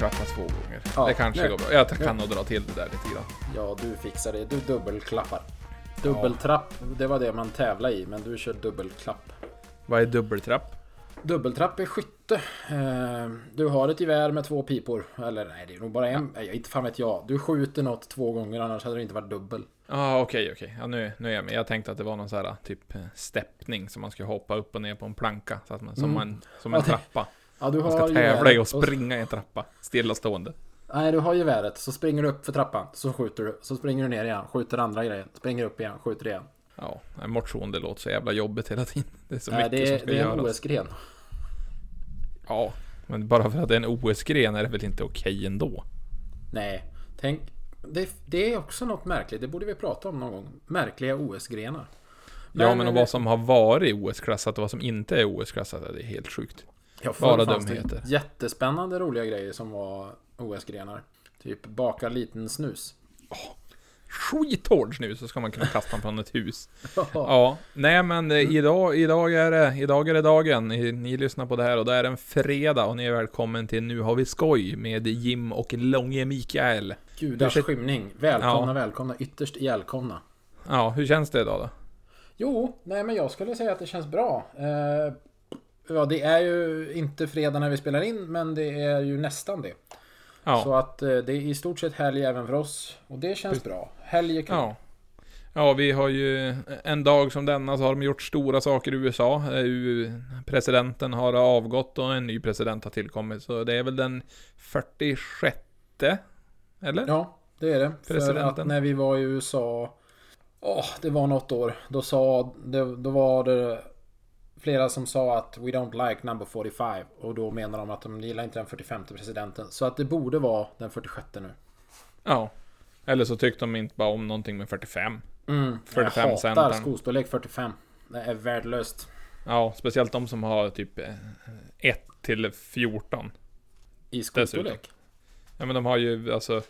klappa två gånger. Ja, det kanske nu. går bra. Jag kan Nu. nog dra till det där lite grann. Ja, du fixar det. Du dubbelklappar. Dubbeltrapp, det var det man tävlade i, men du kör dubbelklapp. Vad är dubbeltrapp? Dubbeltrapp är skytte. Eh, Du har ett gevär med två pipor. Eller nej, det är nog bara en. Nej, inte fan vet jag. Du skjuter något två gånger, annars hade det inte varit dubbel. Ja, ah, okej, okej. Ja, nu, nu är jag med. Jag tänkte att det var någon så här typ eh, steppning som man ska hoppa upp och ner på en planka. Så att man, som, Mm. man, som en Ja, det- trappa. Ja, du Man har ska tävla i att springa i en trappa. Stillastående. Nej, du har geväret. Så springer du upp för trappan. Så skjuter du. Så springer du ner igen. Skjuter andra grejen. Springer upp igen. Skjuter igen. Ja, motion det låter så jävla jobbigt hela tiden. Det är så Nej, mycket det, som är, ska det är en göras. OS-gren. Ja, men bara för att det är en OS-gren är det väl inte okej ändå? Nej, tänk. Det, det är också något märkligt. Det borde vi prata om någon gång. Märkliga OS-grenar. ja, men och vad som har varit OS-klassat och vad som inte är OS-klassat, det är helt sjukt. Ja, bara dumheter. Jättespännande roliga grejer som var OS-grenar. Typ baka liten snus. Skithård snus så ska man kunna kasta den från ett hus. Ja, nej men eh, idag, idag, är det, idag är det dagen. Ni, ni lyssnar på det här och det är en fredag och ni är välkommen till Nu har vi skoj med Jim och Långe Mikael. Gudars Hur- skymning. Välkomna, Ja. välkomna. Ytterst ihjälkomna. Ja, hur känns det idag då? Jo, nej men jag skulle säga att det känns bra. Eh, ja, det är ju inte fredag när vi spelar in, men det är ju nästan det. Ja, Så att eh, det är i stort sett helg även för oss. Och det känns bra. Helg är kul. ja. Ja, vi har ju en dag som denna så har de gjort stora saker i USA. Eh, Presidenten har avgått och en ny president har tillkommit. Så det är väl den 46 Eller? Ja, det är det. För Presidenten. att när vi var i USA, åh, det var något år, då sa, det, då var det flera som sa att we don't like number 45 och då menar de att de gillar inte den 45 presidenten. Så att det borde vara den 46 nu. Ja. Eller så tyckte de inte bara om någonting med 45. Mm, 45 jag hatar centern. skostorlek 45. Det är värdelöst. Ja, speciellt de som har typ 1 till 14. I skostorlek? Ja men de har ju alltså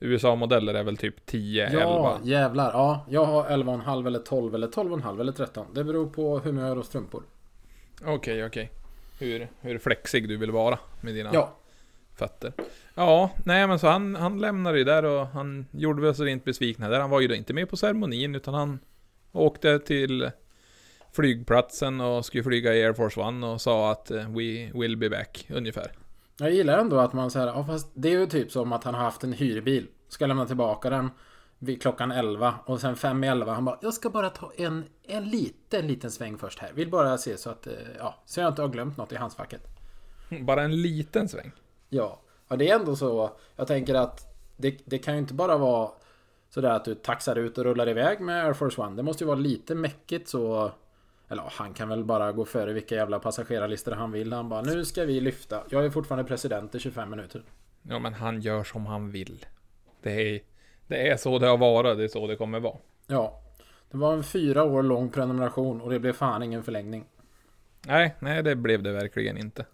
USA-modeller är väl typ 10, Ja, 11. jävlar. Ja, jag har 11,5 eller 12 eller 12,5 eller 13. Det beror på humör och strumpor. Okej, okej. Hur, hur flexig du vill vara med dina Ja, fötter. Ja, nej men så han, han lämnade ju där och han gjorde väl så inte besvikna där. Han var ju då inte med på ceremonin utan han åkte till flygplatsen och skulle flyga i Air Force One och sa att eh, we will be back, ungefär. Jag gillar ändå att man säger, ja fast det är ju typ som att han har haft en hyrbil. Ska lämna tillbaka den vid klockan 11 och sen 5 i 11 han bara, jag ska bara ta en, en liten, liten sväng först här. Vill bara se så att, eh, ja, så jag inte har glömt något i handskfacket. Bara en liten sväng. Ja, ja det är ändå så. Jag tänker att det, det kan ju inte bara vara sådär att du taxar ut och rullar iväg med Air Force One. Det måste ju vara lite mäckigt så... Eller ja, han kan väl bara gå före vilka jävla passagerarlistor han vill. Han bara, nu ska vi lyfta. Jag är fortfarande president i 25 minuter. Ja men han gör som han vill. Det är, det är så det har varit, det är så det kommer vara. Ja. Det var en fyra år lång prenumeration och det blev fan ingen förlängning. Nej, nej det blev det verkligen inte.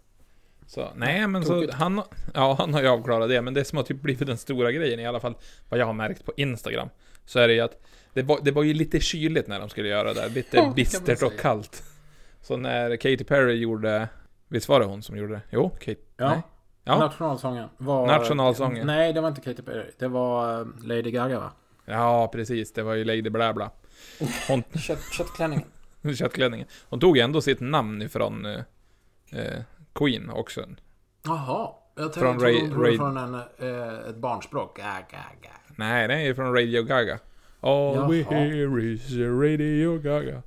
Så, nej men så han, ja han har ju avklarat det, men det som har typ blivit den stora grejen i alla fall, vad jag har märkt på Instagram, så är det ju att det var, det var ju lite kyligt när de skulle göra det där, lite bistert och kallt. Så när Katy Perry gjorde, visst var det hon som gjorde det? Jo, Kate, Ja. nej. Ja, Nationalsången var... Nationalsången. Nej, det var inte Katy Perry. Det var eh, Lady Gaga va? ja precis, det var ju Lady Blabla. Hon, Kött, köttklänningen. köttklänningen. Hon tog ändå sitt namn ifrån eh, eh, Queen också. Jaha. Jag Från tänkte från, från, Ray- från en, eh, ett barnspråk. Gaga, gaga. Nej, det är ju från Radio Gaga. All we Jaha. hear is Radio Gaga.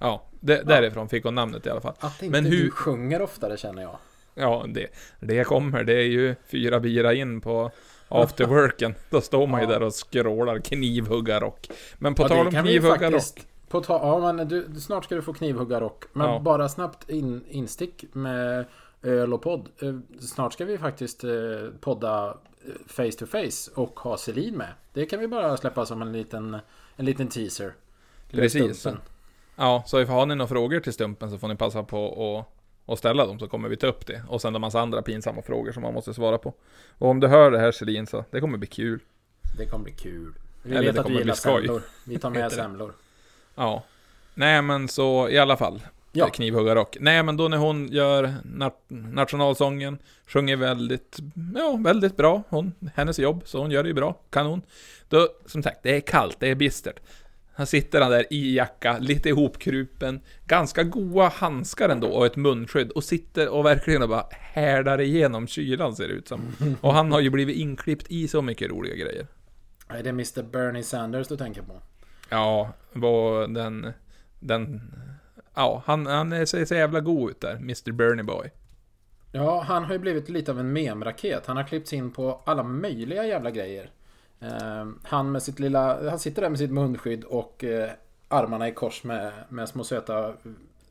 Ja, det, därifrån fick hon namnet i alla fall. Att inte Men hur- du sjunger oftare känner jag. Ja, det, det kommer. Det är ju fyra bira in på afterworken. Då står man ju där och skrålar knivhuggarrock. Men på Ja, tal om knivhuggarrock. På ta, ja, men du, snart ska du få knivhuggarrock. Men Ja. bara snabbt in, instick med öl och podd. Eh, Snart ska vi faktiskt eh, podda face to face och ha Selin med. Det kan vi bara släppa som en liten, en liten teaser. Precis. stumpen. Ja, så har ni några frågor till Stumpen så får ni passa på att att ställa dem så kommer vi ta upp det. Och sen en massa andra pinsamma frågor som man måste svara på. Och om du hör det här Selin så, det kommer bli kul. Det kommer bli kul. Vi Eller vet att du gillar semlor. Vi tar med semlor. Ja. Nej men så i alla fall. Ja. knivhuggarrock. Nej, men då när hon gör nat nationalsången, sjunger väldigt, ja, väldigt bra. Hon, hennes jobb, så hon gör det ju bra. Kanon. Då, som sagt, det är kallt, det är bistert. Han sitter han där i jacka, lite ihopkrupen, ganska goa handskar ändå och ett munskydd och sitter och verkligen bara härdar igenom kylan ser det ut som. Och han har ju blivit inklippt i så mycket roliga grejer. Är det Mr Bernie Sanders du tänker på? Ja, vad den, den, ja, han, han ser så jävla god ut där, Mr Bernie Boy. Ja, han har ju blivit lite av en memraket. Han har klippts in på alla möjliga jävla grejer. Eh, han med sitt lilla... Han sitter där med sitt munskydd och eh, armarna i kors med, med små söta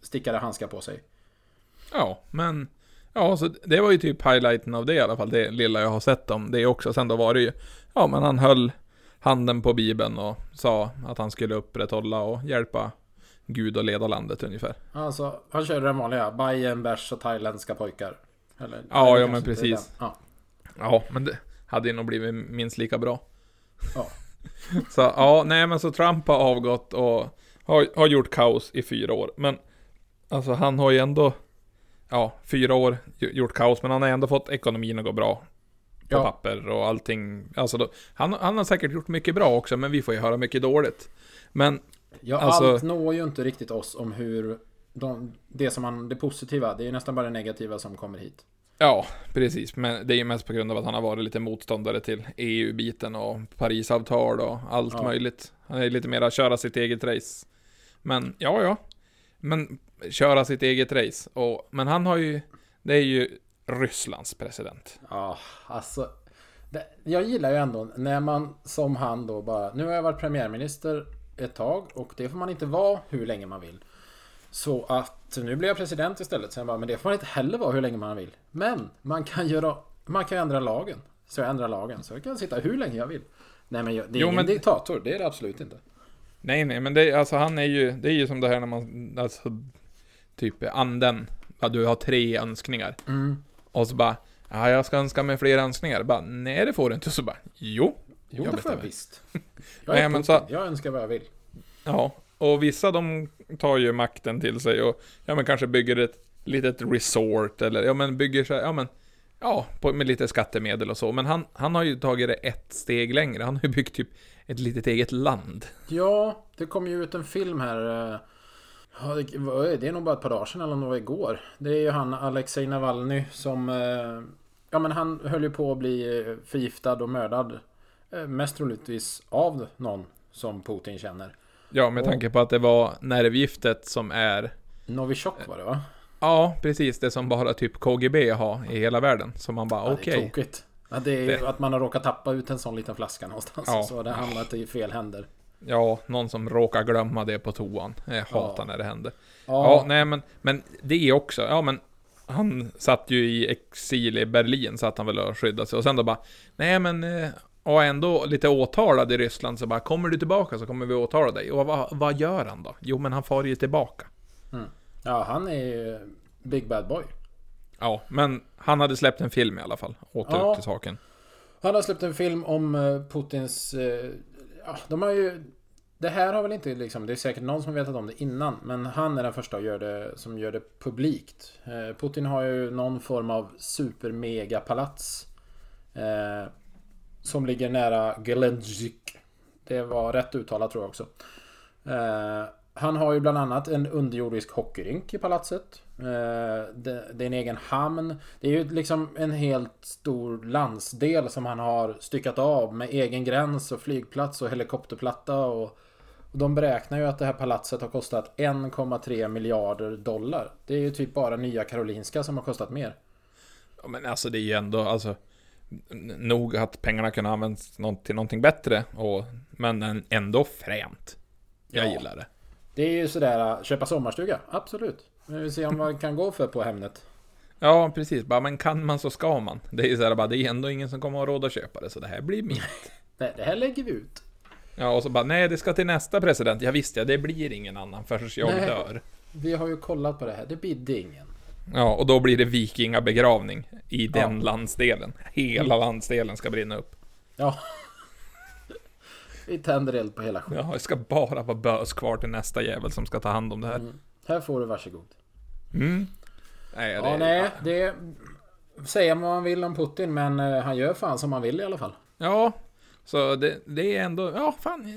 stickade handskar på sig. Ja, men, ja, så det var ju typ highlighten av det i alla fall, det lilla jag har sett om det också. Sen då var det ju, ja men han höll handen på bibeln och sa att han skulle upprätthålla och hjälpa Gud att leda landet ungefär. Alltså, han körde den vanliga. Bajen, bärs och thailändska pojkar. Eller, Ja, ja, men precis. Ja. Ja, men det hade ju nog blivit minst lika bra. Ja. Så, ja, nej men så Trump har avgått och har, har gjort kaos i fyra år. Men, alltså han har ju ändå, ja, fyra år gj- gjort kaos, men han har ändå fått ekonomin att gå bra. På Ja. papper och allting. Alltså då, han, han har säkert gjort mycket bra också, men vi får ju höra mycket dåligt. Men, Ja, Alltså- allt når ju inte riktigt oss om hur de, det som man, det positiva, det är ju nästan bara det negativa som kommer hit. Ja, precis. Men det är ju mest på grund av att han har varit lite motståndare till EU-biten och Parisavtal och allt Ja. möjligt. Han är lite mer att köra sitt eget race. Men, ja, ja. Men, köra sitt eget race. Och, men han har ju, det är ju Rysslands president. Ja, alltså. Det, jag gillar ju ändå när man som han då bara, nu har jag varit premiärminister ett tag och det får man inte vara hur länge man vill. Så att nu blir jag president istället. Så jag bara, men det får man inte heller vara hur länge man vill. Men man kan göra, man kan ändra lagen. Så jag ändrar lagen. Så jag kan sitta hur länge jag vill. Nej men jag, det är Jo, ingen men- diktator, det är det absolut inte. Nej, nej, men det, alltså han är ju, det är ju som det här när man, alltså, typ anden. Ja, du har tre önskningar. Mm. Och så bara, ja, jag ska önska mig fler önskningar. Bara, nej det får du inte. Och så bara, jo. Jo, Jag det får jag visst. Jag är Nej, men så- Jag önskar vad jag vill. Ja, och vissa de tar ju makten till sig och, ja men kanske bygger ett litet resort eller, ja men bygger så här, ja men, ja, på, med lite skattemedel och så. Men han, han har ju tagit det ett steg längre. Han har ju byggt typ ett litet eget land. Ja, det kom ju ut en film här. Eh, det, är nog bara ett par dagar sedan eller om det var igår. Det är ju han Alexej Navalny som... Eh, ja men han höll ju på att bli eh, förgiftad och mördad. Mest troligtvis av någon som Putin känner. Ja, med tanke på att det var nervgiftet som är, Novichok var det va? ja precis det som bara typ KGB har i hela världen. Så man bara, Ja, okej. Det är tokigt. Ja, det är Det- att man har råkat tappa ut en sån liten flaska någonstans. Ja. Så det har hamnat i fel händer. Ja, någon som råkar glömma det på toan. Jag hatar Ja. när det händer. Ja, nej men, men det är också, ja men han satt ju i exil i Berlin så att han väl och skyddade sig och sen då bara, nej men, eh, och ändå lite åtalad i Ryssland så bara, kommer du tillbaka så kommer vi åtala dig. Och vad, vad gör han då? Jo men han far ju tillbaka. ja, han är ju Big Bad Boy. Ja, men han hade släppt en film i alla fall, åter Ja. till saken. Han har släppt en film om eh, Putins... eh, Ja, de har ju... Det här har väl inte liksom... Det är säkert någon som vetat om det innan. Men han är den första gör det, som gör det publikt. Eh, Putin har ju någon form av super-mega-palats. Som ligger nära Gelendzik Det var rätt uttalat tror jag också. Eh, han har ju bland annat en underjordisk hockeyrink i palatset. Eh, det, det är en egen hamn. Det är ju liksom en helt stor landsdel som han har styckat av med egen gräns och flygplats och helikopterplatta. Och, och de beräknar ju att det här palatset har kostat 1,3 miljarder dollar. Det är ju typ bara Nya Karolinska som har kostat mer. Ja, men alltså det är ju ändå, alltså, nog att pengarna kunde använts till någonting bättre, och, men en- ändå fränt. Jag Ja. gillar det. Det är ju sådär, köpa sommarstuga, absolut. Men vi ser om det kan gå för på Hemnet. Ja, precis. Bara, men kan man så ska man. Det är ju såhär bara, det är ändå ingen som kommer ha råd att köpa det, så det här blir mitt. Det, det här lägger vi ut. Ja, och så bara, nej det ska till nästa president. Ja visst ja, det blir ingen annan förrän jag Nej. dör. Vi har ju kollat på det här, det bidde ingen. Ja, och då blir det vikingabegravning i den Ja. landsdelen. Hela landsdelen ska brinna upp. Ja. Vi tänder eld på hela skiten. Ja, det ska bara vara bös kvar till nästa jävel som ska ta hand om det här. Mm. Här får du varsågod. Mm. Nej, det, Ja, nej, det... Säga vad man vill om Putin, men eh, han gör fan som han vill i alla fall. Ja, så det, det är ändå, ja fan,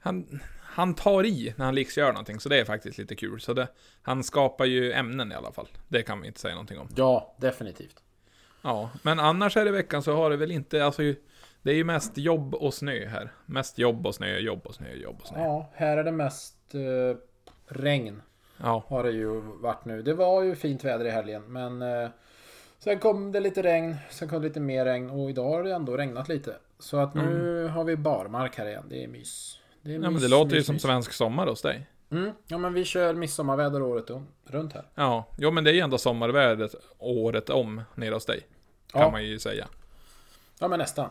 han, han tar i när han liksom gör någonting, så det är faktiskt lite kul. Så det, han skapar ju ämnen i alla fall. Det kan vi inte säga någonting om. Ja, definitivt. Ja, men annars här i veckan så har det väl inte, alltså det är ju mest jobb och snö här. Mest jobb och snö, jobb och snö, jobb och snö. Ja, här är det mest eh, regn. Ja, Har det ju varit nu. Det var ju fint väder i helgen, men eh, sen kom det lite regn, sen kom det lite mer regn och idag har det ändå regnat lite. Så att nu har vi barmark här igen. Det är mys. Det är ja men det låter ju som svensk sommar hos dig. Mm, ja men vi kör midsommarväder året om, runt här. Ja, jo men det är ju ändå sommarvädret året om nere hos dig. Kan Ja. man ju säga. Ja men nästan.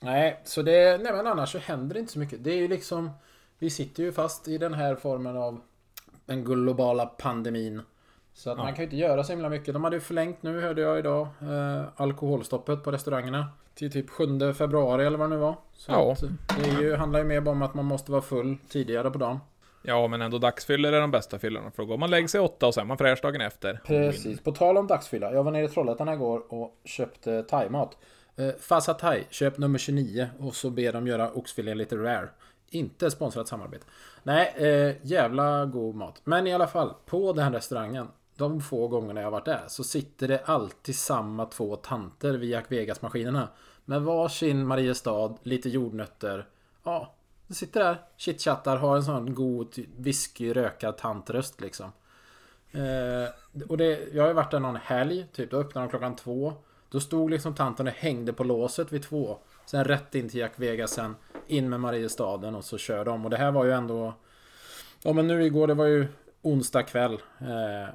Nej, så det, nej men annars så händer det inte så mycket. Det är ju liksom Vi sitter ju fast i den här formen av Den globala pandemin. Så att Ja. man kan ju inte göra så himla mycket. De hade ju förlängt nu hörde jag idag eh, Alkoholstoppet på restaurangerna. Till typ 7 februari eller vad det nu var. Så Ja. det ju, handlar ju mer bara om att man måste vara full tidigare på dagen. Ja, men ändå dagsfyllor är de bästa fyllorna. För då går man lägger sig åtta och sen är man fräsch dagen efter. Precis. På tal om dagsfylla. Jag var nere i Trollhättan igår och köpte thaimat. Eh, Fasa Thai, köp nummer 29 och så ber de göra oxfilén lite rare. Inte sponsrat samarbete. Nej, eh, jävla god mat. Men i alla fall, på den här restaurangen. De få gångerna jag har varit där så sitter det alltid samma två tanter vid Jack Vegas-maskinerna. Med varsin Mariestad, lite jordnötter. Ja, de sitter där, chitchattar, har en sån god whisky rökad tantröst liksom. Eh, och det, jag har ju varit där någon helg, typ. Då öppnade de klockan två. Då stod liksom tanten och hängde på låset vid två. Sen rätt in till Jack Vegas sen. In med Mariestaden och så kör de. Och det här var ju ändå... Ja men nu igår, det var ju onsdag kväll. Eh,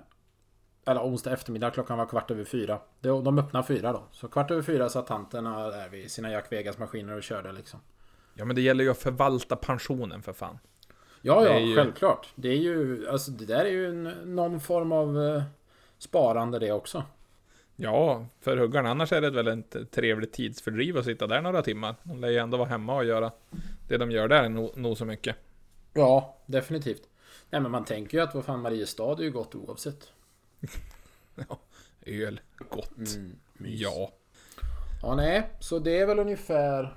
eller onsdag eftermiddag, klockan var kvart över fyra. De, de öppnade fyra då. Så kvart över fyra satt tanterna där vid sina Jack Vegas maskiner och körde liksom. Ja, men det gäller ju att förvalta pensionen för fan. Ja, ja, ju- självklart. Det är ju, alltså det där är ju någon form av eh, sparande det också. Ja, för huggarna. Annars är det väl ett trevligt tidsfördriv att sitta där några timmar. De lär ju ändå vara hemma och göra det de gör där nog, nog så mycket. Ja, definitivt. Nej men man tänker ju att vad fan Mariestad är ju gott oavsett. Öl, gott. Mm. Ja. Ja, nej. Så det är väl ungefär...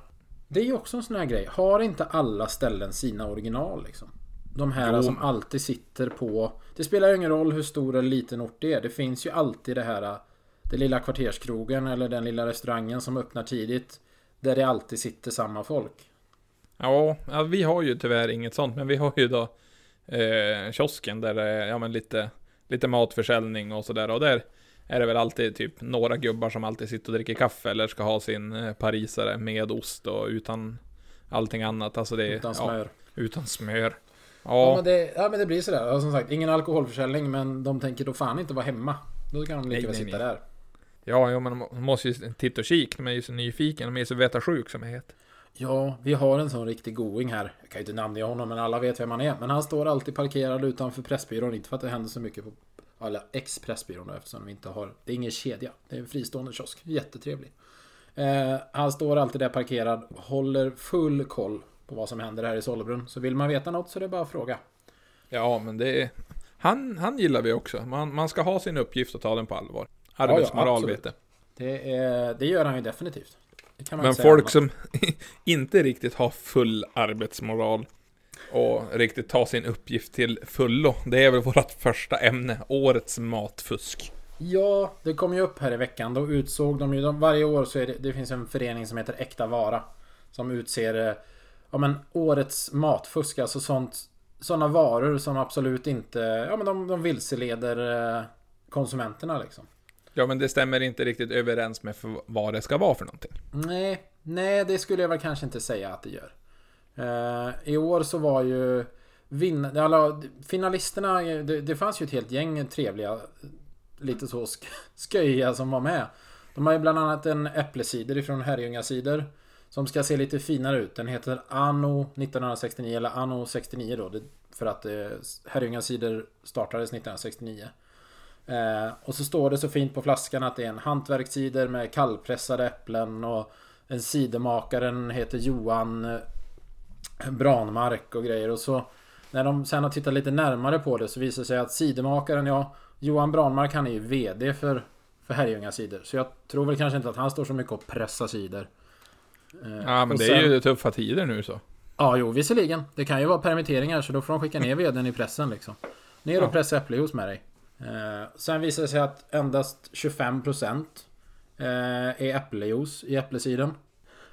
Det är ju också en sån här grej. Har inte alla ställen sina original liksom? De här Jo. som alltid sitter på... Det spelar ju ingen roll hur stor eller liten ort det är. Det finns ju alltid det här... Den lilla kvarterskrogen eller den lilla restaurangen som öppnar tidigt. Där det alltid sitter samma folk. Ja, ja, vi har ju tyvärr inget sånt, men vi har ju då eh, kiosken där det är ja, men lite, lite matförsäljning och sådär. Och där är det väl alltid typ några gubbar som alltid sitter och dricker kaffe eller ska ha sin eh, parisare med ost och utan allting annat. Alltså det Utan Ja, smör. utan smör. Ja, Ja, men det, ja men det blir sådär. Ja, som sagt, ingen alkoholförsäljning men de tänker då fan inte vara hemma. Då kan de lika väl sitta nej. där. ja, ja, men de måste ju titta och kika. De är ju så nyfiken. De är så veta sjuk som det heter. Ja, vi har en sån riktig going här. Jag kan ju inte namnge honom men alla vet vem han är. Men han står alltid parkerad utanför Pressbyrån. Inte för att det händer så mycket på alla ex-Pressbyrån eftersom vi inte har... Det är ingen kedja. Det är en fristående kiosk. Jättetrevlig. Eh, han står alltid där parkerad. Håller full koll på vad som händer här i Sollebrunn. Så vill man veta något så är det bara att fråga. Ja, men det är... Han, han gillar vi också. Man, man ska ha sin uppgift och ta den på allvar. ja, Arbetsmoral absolut. vet det. Det, är, det gör han ju definitivt. Det kan man Men folk som inte riktigt har full arbetsmoral och riktigt tar sin uppgift till fullo. Det är väl vårt första ämne, årets matfusk. Ja, det kom ju upp här i veckan. Då utsåg de ju... De, varje år så är det... Det finns en förening som heter Äkta Vara. Som utser... eh, Ja men årets matfusk. Alltså sånt... Sådana varor som absolut inte... Ja men de, de vilseleder eh, konsumenterna liksom. Ja, men det stämmer inte riktigt överens med för vad det ska vara för någonting. Nej, nej det skulle jag väl kanske inte säga att det gör. Uh, I år så var ju vin alla, finalisterna, det, det fanns ju ett helt gäng trevliga, lite så sk, sköja som var med. De har ju bland annat en äpplecider ifrån Herrljunga cider. Som ska se lite finare ut. Den heter Anno 1969 eller Anno 69 då. Det, för att eh, Herrljunga cider startades 1969. Eh, och så står det så fint på flaskan att det är en hantverkscider med kallpressade äpplen och en cidermakaren heter Johan eh, Branmark och grejer och så När de sen har tittat lite närmare på det så visar det sig att cidermakaren, ja Johan Branmark han är ju VD för, för Herrljunga cider. Så jag tror väl kanske inte att han står så mycket och pressar cider. Eh, Ja, men det sen- är ju tuffa tider nu så. Ja, jo visserligen. Det kan ju vara permitteringar så då får de skicka ner VDn i pressen liksom. Ner och Ja. pressa äppeljuice med dig. Eh, sen visar det sig att endast 25% eh, är äppeljuice i äppelcidern.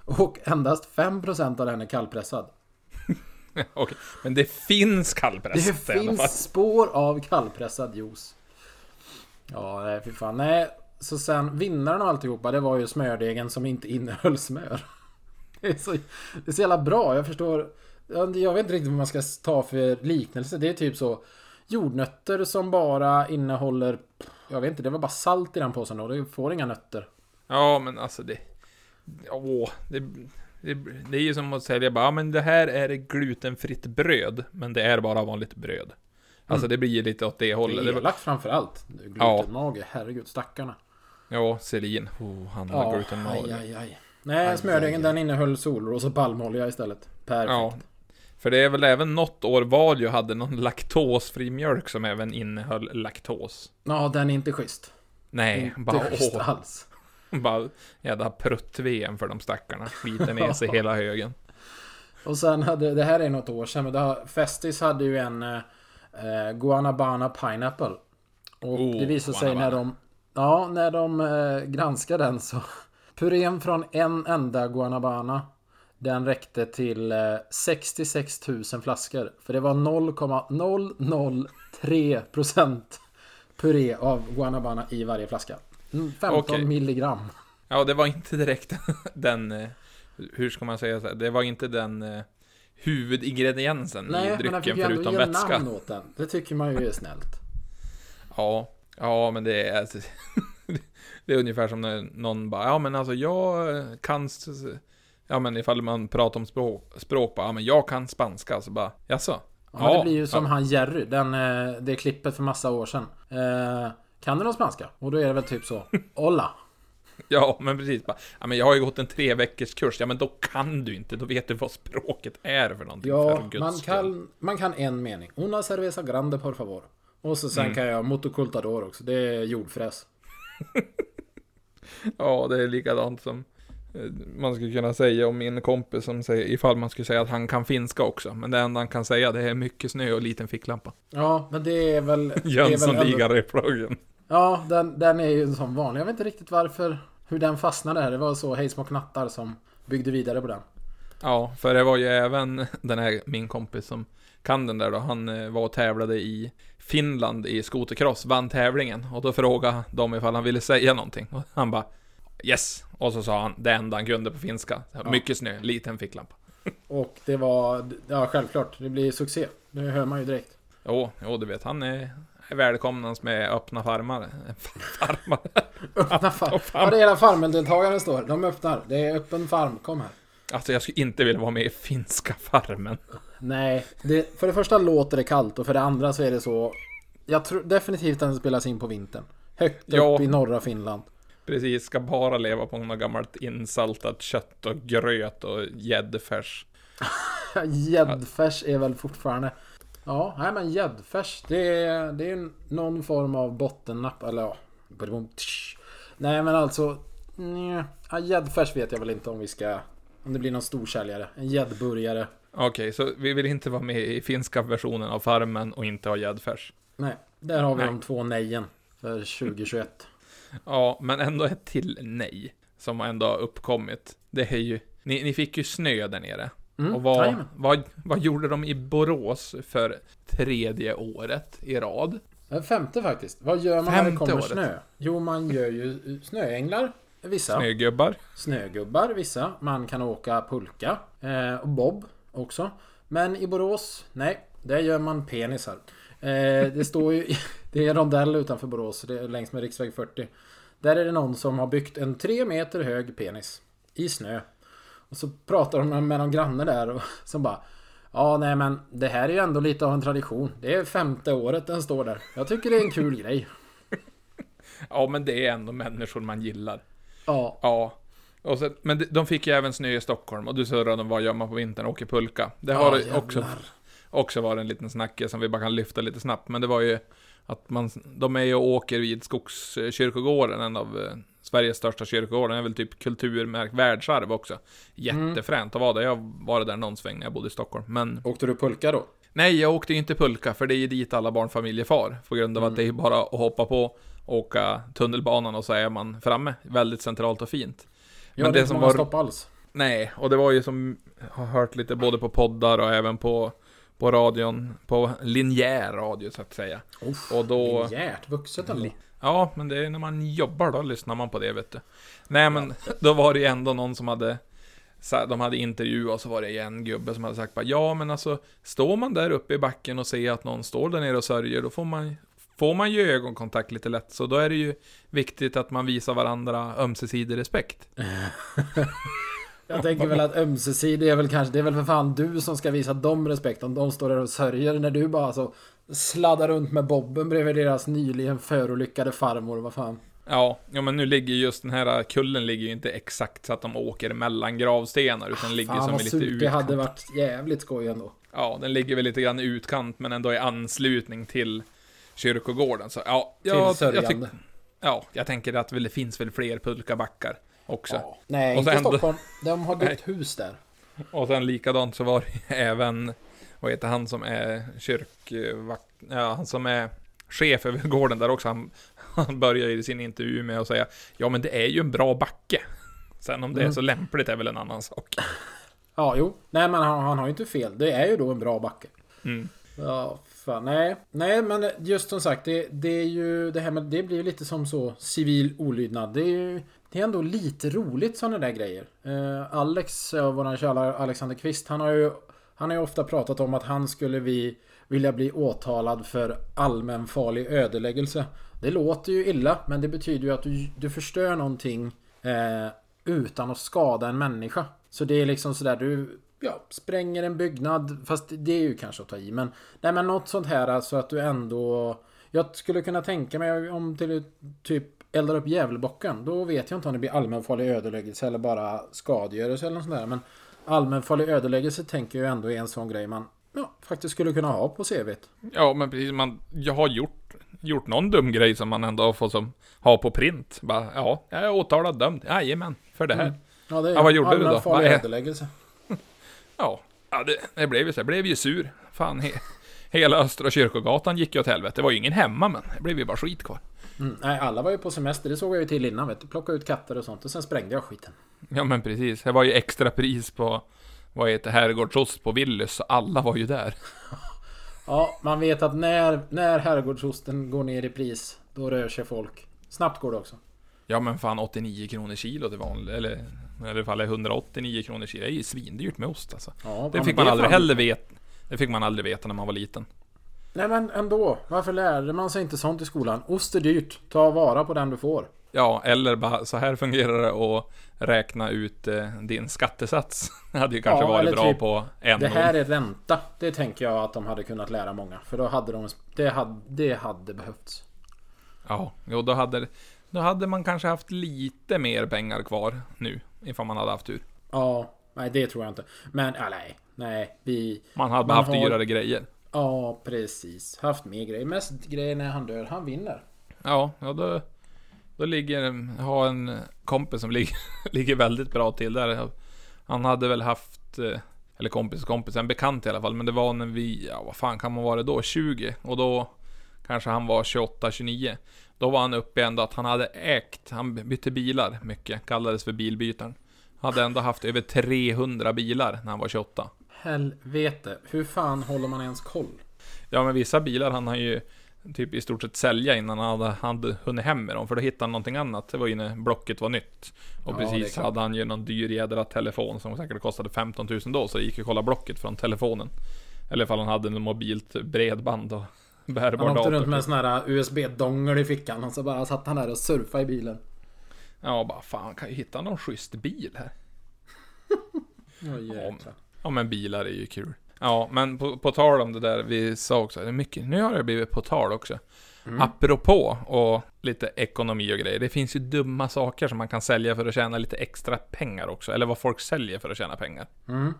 Och endast 5% av den är kallpressad. Okej, men det finns Det kallpressat i alla fall. finns spår av kallpressad juice. Ja, nej fy fan. Nej, så sen vinnaren av alltihopa det var ju smördegen som inte innehöll smör. Det är så, det är så jävla bra. Jag förstår. Jag vet inte riktigt vad man ska ta för liknelse. Det är typ så. Jordnötter som bara innehåller... Jag vet inte, det var bara salt i den påsen då. Du får inga nötter. Ja, men alltså det... Åh, det, det, det är ju som att säga bara, ja, men det här är glutenfritt bröd, men det är bara vanligt bröd. Alltså det blir lite åt det hållet. Det är elakt framförallt. Glutenmage, herregud stackarna. ja, Selin. Oh, han har Ja, glutenmage. aj, aj, aj. Nej, smördegen den innehöll solros och palmolja istället. Perfekt. Ja. För det är väl även något år Valio hade någon laktosfri mjölk som även innehöll laktos. Ja, den är inte schysst. Nej, inte bara schysst åh. alls. Bara jävla prutt-VM för de stackarna. Skiter ner sig hela högen. Och sen hade, det här är något år sedan, men har, Festis hade ju en eh, eh, Guanabana Pineapple. Och Oh, det visade sig när de... Ja, när de eh, granskade den så... Purén från en enda Guanabana Den räckte till eh, 66 000 flaskor. För det var 0,003% puré av Guanabana i varje flaska. Mm, 15 Okej. milligram. Ja, det var inte direkt den... eh, Hur ska man säga så här? Det var inte den eh, huvudingrediensen i Nej, men fick drycken ju ändå förutom ge vätska. namn åt den. Det tycker man ju är snällt. Ja, ja men det är... det är ungefär som när någon bara, ja men alltså jag kan... Ja men ifall man pratar om språk, språk bara, ja men jag kan spanska, så bara, jaså? Ja, men det blir ju som han Jerry, den, eh, det klippet för massa år sedan. Eh, kan du någon spanska? Och då är det väl typ så. Hola. Ja, men precis bara, ja men jag har ju gått en tre veckors kurs, ja men då kan du inte, då vet du vad språket är för någonting, Ja, för man kan, man kan en mening. Una cerveza grande por favor. Och så sen Mm. kan jag motocultador också. Det är jordfräs. Ja, det är likadant som man skulle kunna säga om min kompis som säger, ifall man skulle säga att han kan finska också. Men det enda han kan säga det är mycket snö och liten ficklampa. Ja, men det är väl... Jönssonliga-reploggen. Ja, den, den är ju sån vanlig. Jag vet inte riktigt varför... Hur den fastnade här. Det var så Hej små knattar som byggde vidare på den. Ja, för det var ju även den här, min kompis som kan den där då, han eh, var och tävlade i Finland i skotercross, vann tävlingen. Och då frågade de ifall han ville säga någonting. Och han bara Yes! Och så sa han det enda han kunde på finska. Mycket snö, liten ficklampa. Och det var... Ja, självklart. Det blir succé. Det hör man ju direkt. Jo, jo du vet, han är, är välkomnans med öppna farmar. Farmar? Öppna farm. fan. Ja, det är hela farmen-deltagaren står. De öppnar. Det är öppen farm. Kom här. Alltså jag skulle inte vilja vara med i finska farmen. Nej, det, för det första låter det kallt och för det andra så är det så... Jag tror definitivt att den spelas in på vintern. Högt Ja. upp i norra Finland. Precis, ska bara leva på något gammalt insaltat kött och gröt och gäddfärs. Gäddfärs är väl fortfarande... Ja, nej men gäddfärs. Det är, det är någon form av bottennapp. Eller ja... Nej men alltså... Gäddfärs vet jag väl inte om vi ska... Om det blir någon storsäljare. En gäddburgare. Okej, så vi vill inte vara med i finska versionen av farmen och inte ha gäddfärs. Nej, där har vi Nej. de två nejen. För 2021. Ja, men ändå ett till nej. Som ändå har uppkommit. Det är ju... Ni, ni fick ju snö där nere. Mm, Och vad, vad, vad gjorde de i Borås för tredje året i rad? Femte faktiskt. Vad gör man när det Femte kommer året. snö? Jo, man gör ju snöänglar. Vissa. Snögubbar? Snögubbar, vissa. Man kan åka pulka. Eh, och bob också. Men i Borås, nej. Där gör man penisar. Eh, det står ju... Det är en rondell utanför Borås, det är längs med riksväg 40. Där är det någon som har byggt en tre meter hög penis. I snö. Och så pratar de med någon granne där och som bara... Ja, nej men det här är ju ändå lite av en tradition. Det är femte året den står där. Jag tycker det är en kul grej. Ja, men det är ändå människor man gillar. Ja, Ja. Och så, men de- fick ju även snö i Stockholm och du surrade om vad gör man på vintern? Åker pulka. Det Ja, har jävlar. också också var en liten snacke som vi bara kan lyfta lite snabbt. Men det var ju att man, de är ju och åker vid Skogskyrkogården, en av eh, Sveriges största kyrkogårdar. Den är väl typ kulturmärkt världsarv också. Jättefränt att vara där. Jag varit där någon sväng när jag bodde i Stockholm. Men Åkte du pulka då? nej, jag åkte ju inte pulka, för det är ju dit alla barnfamiljer far. På grund av att det är bara att hoppa på, åka tunnelbanan och så är man framme. Väldigt centralt och fint. Ja, Men det är inte som många var- stopp alls. Nej, och det var ju som jag har hört lite både på poddar och även på, på radion, på linjär radio så att säga. Uff, Och då... Linjärt vuxet ändå. Ja, men det är när man jobbar då lyssnar man på det vet du. Nej men, då var det ju ändå någon som hade de hade intervjuat och så var det en gubbe som hade sagt bara, Ja men alltså, står man där uppe i backen och ser att någon står där nere och sörjer, då får man Får man ju ögonkontakt lite lätt, så då är det ju viktigt att man visar varandra ömsesidig respekt. Jag tänker väl att ömsesidig är väl kanske, det är väl för fan du som ska visa dem respekt om de står där och sörjer när du bara så sladdar runt med bobben bredvid deras nyligen förolyckade farmor, vad fan. Ja, ja men nu ligger just den här kullen ligger ju inte exakt så att de åker mellan gravstenar, utan ligger Fan som vad lite surt, det hade utkant. varit jävligt skoj ändå. Ja, den ligger väl lite grann i utkant, men ändå i anslutning till kyrkogården. Så ja, Till jag, jag, sörjande. tyck, ja, jag tänker att det finns väl fler pulkabackar också. Ja. Nej, Och inte Stockholm. De har byggt hus där. Och sen likadant så var det även, vad heter han som är kyrkvakt, ja, han som är chef över gården där också. Han, han börjar i sin intervju med att säga, ja men det är ju en bra backe. Sen om det är Mm. så lämpligt är väl en annan sak. Ja, jo. Nej, men han, han har ju inte fel. Det är ju då en bra backe. Mm. Ja, fan. Nej, nej, men just som sagt, det, det är ju det här med, det blir ju lite som så civil olydnad. Det är ju, det är ändå lite roligt sådana där grejer. Eh, Alex, eh, våran kära Alexander Kvist, han har ju, han har ju ofta pratat om att han skulle vi vilja bli åtalad för allmänfarlig ödeläggelse. Det låter ju illa, men det betyder ju att du, du förstör någonting eh, utan att skada en människa. Så det är liksom sådär, du ja, spränger en byggnad, fast det är ju kanske att ta i. Men, nej, men något sånt här alltså att du ändå... Jag skulle kunna tänka mig om till typ eldar upp djävulbocken. Då vet jag inte om det blir allmänfarlig ödeläggelse eller bara skadegörelse eller något sånt där. Men allmänfarlig ödeläggelse tänker jag ändå är en sån grej man ja, faktiskt skulle kunna ha på CVt. Ja, men precis. Man, jag har gjort, gjort någon dum grej som man ändå får som, ha på print. Bara, ja, jag är åtalad dömd. Jajamän, för det här. Mm. Ja, det är Ja, vad gjorde du då? allmänfarlig ödeläggelse. Ja, ja det, det blev ju så. Jag blev ju sur. Fan, he, hela Östra Kyrkogatan gick ju åt helvete. Det var ju ingen hemma, men det blev ju bara skit kvar. Mm. Nej, alla var ju på semester. Det såg jag ju till innan. Vet du. Plocka ut katter och sånt. Och sen sprängde jag skiten. Ja, men precis. Det var ju extra pris på, vad heter herrgårdsost på Willys, så alla var ju där. Ja, man vet att när, när herrgårdsosten går ner i pris, då rör sig folk. Snabbt går det också. Ja, men fan 89 kronor kilo det vanliga, eller i alla fall 189 kronor kilo. Det är ju svindyrt med ost alltså. Ja, Det fick man aldrig fan- heller veta. Det fick man aldrig veta när man var liten. Nej men ändå. Varför lärde man sig inte sånt i skolan? Ost är dyrt. Ta vara på den du får. Ja, eller bara så här fungerar det att räkna ut eh, din skattesats. Det hade ju kanske Ja, varit bra typ, på en Det här är ränta. Det tänker jag att de hade kunnat lära många. För då hade de... Det hade, det hade behövts. Ja, jo, då hade, då hade man kanske haft lite mer pengar kvar nu. Ifall man hade haft tur. Ja, nej det tror jag inte. Men, ja, nej. Nej, vi... Man hade Man haft har- dyrare grejer. Ja, precis. Haft mer grejer. Mest grejer när han dör. Han vinner. Ja, ja då, då ligger, har en kompis som ligger, ligger väldigt bra till där. Han hade väl haft, eh, eller kompis kompis, en bekant i alla fall, men det var när vi, ja vad fan kan man vara då? 20? Och då kanske han var 28-29. Då var han uppe ändå att han hade ägt, han bytte bilar mycket, kallades för bilbytaren. Hade ändå haft över 300 bilar när han var 28. Helvete. Hur fan håller man ens koll? Ja men vissa bilar han har ju typ i stort sett sälja innan han hade, hade hunnit hem med dem. För då hittade han någonting annat. Det var ju när Blocket var nytt. Och Ja, precis hade han ju någon dyr jädra telefon som säkert kostade 15 000 då. Så det gick att kolla Blocket från telefonen. Eller ifall han hade en mobilt bredband och bärbar Han åkte runt dator. med en sån här USB-dongel i fickan och så bara satt han där och surfade i bilen. Ja bara fan kan ju hitta någon schysst bil här. Åh jäklar. Ja men bilar är ju kul. Ja men på, på tal om det där vi sa också. Det är mycket, nu har det blivit på tal också. Mm. Apropå och lite ekonomi och grejer. Det finns ju dumma saker som man kan sälja för att tjäna lite extra pengar också. Eller vad folk säljer för att tjäna pengar. Mm.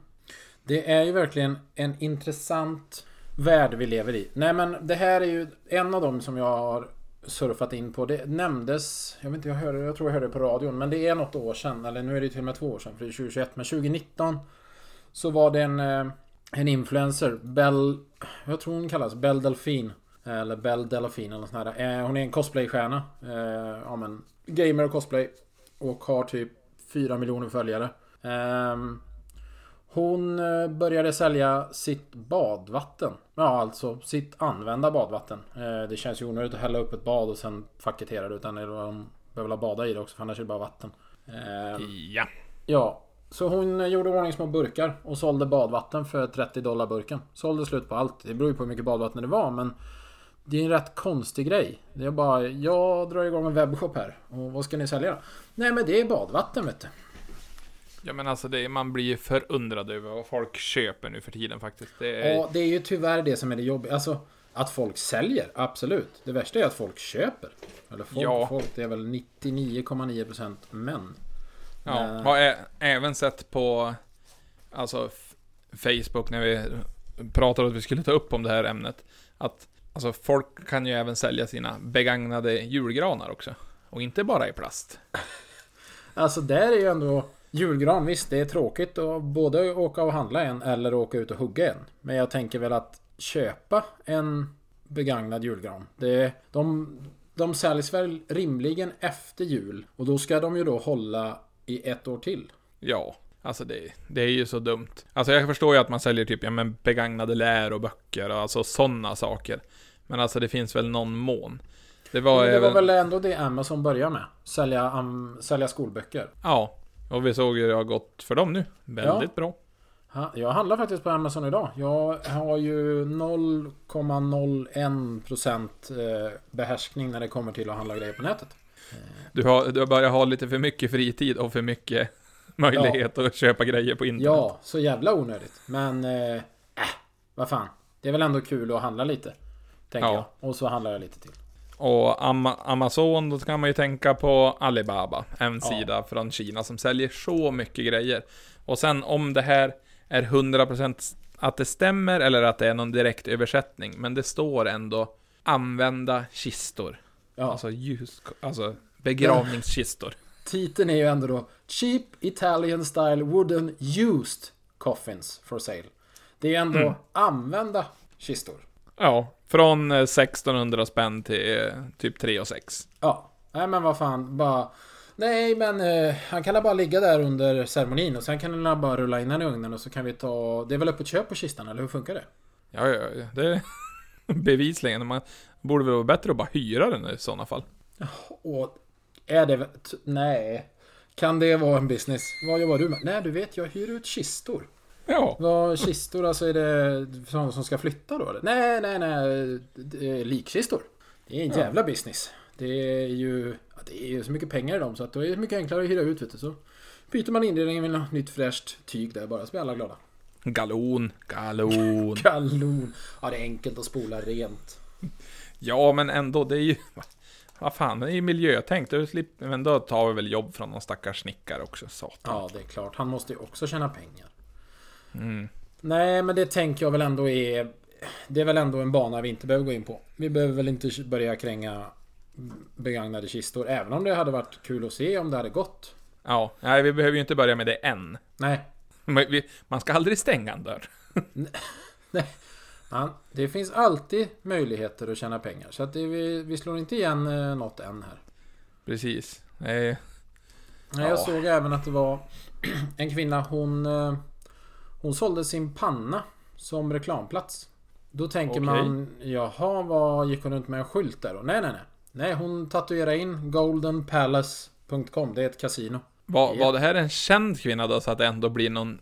Det är ju verkligen en intressant värld vi lever i. Nej men det här är ju en av dem som jag har surfat in på. Det nämndes, jag vet inte, jag, hörde, jag tror jag hörde det på radion, men det är något år sedan, eller nu är det till och med två år sedan, för det är 2021, men 2019 så var det en, eh, en influencer, Bell, jag tror hon kallas Bell Delfin. Eller Bell Delfin eller något sånt här. Eh, hon är en cosplaystjärna. Eh, ja men, gamer och cosplay. Och har typ 4 miljoner följare. Ehm, hon började sälja sitt badvatten. Ja, alltså sitt använda badvatten. Det känns ju onödigt att hälla upp ett bad och sen paketera det. Utan de behöver bada i det också, för annars är det bara vatten. Ehm, Ja. Ja, så hon gjorde i ordning små burkar och sålde badvatten för 30 dollar burken. Sålde slut på allt. Det beror ju på hur mycket badvatten det var men det är en rätt konstig grej. Det är bara, jag drar igång en webbshop här. Och vad ska ni sälja då? Nej men det är badvatten vet du. Ja men alltså det, man blir ju förundrad över vad folk köper nu för tiden faktiskt. Det är, Och det är ju tyvärr det som är det jobbiga. Alltså att folk säljer, absolut. Det värsta är att folk köper. Eller folk, Ja. folk det är väl 99,9% män. ja, eh. har ä- även sett på alltså f- Facebook när vi pratade att vi skulle ta upp om det här ämnet. Att alltså folk kan ju även sälja sina begagnade julgranar också. Och inte bara i plast. Alltså där är ju ändå julgran, visst det är tråkigt att både åka och handla en eller åka ut och hugga en. Men jag tänker väl att köpa en begagnad julgran. Det, de, de säljs väl rimligen efter jul. Och då ska de ju då hålla i ett år till. Ja, alltså det, det är ju så dumt. Alltså jag förstår ju att man säljer typ, ja men begagnade läroböcker och alltså sådana saker. Men alltså det finns väl någon mån. Det var, Men det var väl ändå det Amazon började med. Sälja, um, sälja skolböcker. Ja, och vi såg ju det har gått för dem nu. Väldigt bra. Ha, Jag handlar faktiskt på Amazon idag. Jag har ju 0,01% eh, behärskning när det kommer till att handla grejer på nätet. Du har, du har börjat ha lite för mycket fritid och för mycket möjlighet att köpa grejer på internet. Ja, så jävla onödigt. Men, eh, äh, vad fan. Det är väl ändå kul att handla lite. Tänker Ja. jag. Och så handlar jag lite till. Och Ama Amazon, då kan man ju tänka på Alibaba. En Ja. sida från Kina som säljer så mycket grejer. Och sen om det här är 100% att det stämmer eller att det är någon direkt översättning. Men det står ändå använda kistor. Ja. Alltså ljus, alltså begravningskistor. Titeln är ju ändå då Cheap Italian Style Wooden Used Coffins for Sale. Det är ändå Mm. använda kistor. Ja, från eh, 1600 spänn till eh, typ 3 och 6. Ja, nej men vad fan, bara... Nej men eh, han kan bara ligga där under ceremonin och sen kan han bara rulla in den i ugnen och så kan vi ta... Det är väl öppet köp på kistan eller hur funkar det? Ja, ja, ja, det är bevisligen. Man borde väl vara bättre att bara hyra den i sådana fall. Och är det... Nej. Kan det vara en business? Vad jobbar du med? Nej du vet, jag hyr ut kistor. Ja, Vad kistor, alltså är det sådana som ska flytta då eller? Nej, nej, nej. Det är likkistor. Det är en Ja. jävla business. Det är ju... Det är ju så mycket pengar i dem så att då är det mycket enklare att hyra ut vet du. Så byter man inredningen med något nytt fräscht tyg där bara så blir alla glada. galon, galon. Kanon! Ja, det är enkelt att spola rent. Ja, men ändå, det är ju... Vad fan, det är ju miljötänk. Men då tar vi väl jobb från någon stackars snickare också, satan. Ja, det är klart. Han måste ju också tjäna pengar. Mm. Nej, men det tänker jag väl ändå är... Det är väl ändå en bana vi inte behöver gå in på. Vi behöver väl inte börja kränga begagnade kistor. Även om det hade varit kul att se om det hade gått. Ja, nej, vi behöver ju inte börja med det än. Nej, man ska aldrig stänga en dörr. man, det finns alltid möjligheter att tjäna pengar. Så att det, vi, vi slår inte igen eh, något än här. Precis. Nej, Nej, Jag Ja. såg även att det var en kvinna, hon... Hon sålde sin panna som reklamplats. Då tänker Okej. man, jaha, vad gick hon runt med en skylt där då? Nej, nej, nej. Nej, hon tatuerade in goldenpalace.com. Det är ett kasino. var, var det här en känd kvinna då, så att det ändå blir någon